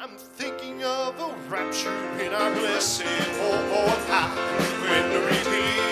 I'm thinking of a rapture in our blessed home on high when the redeemed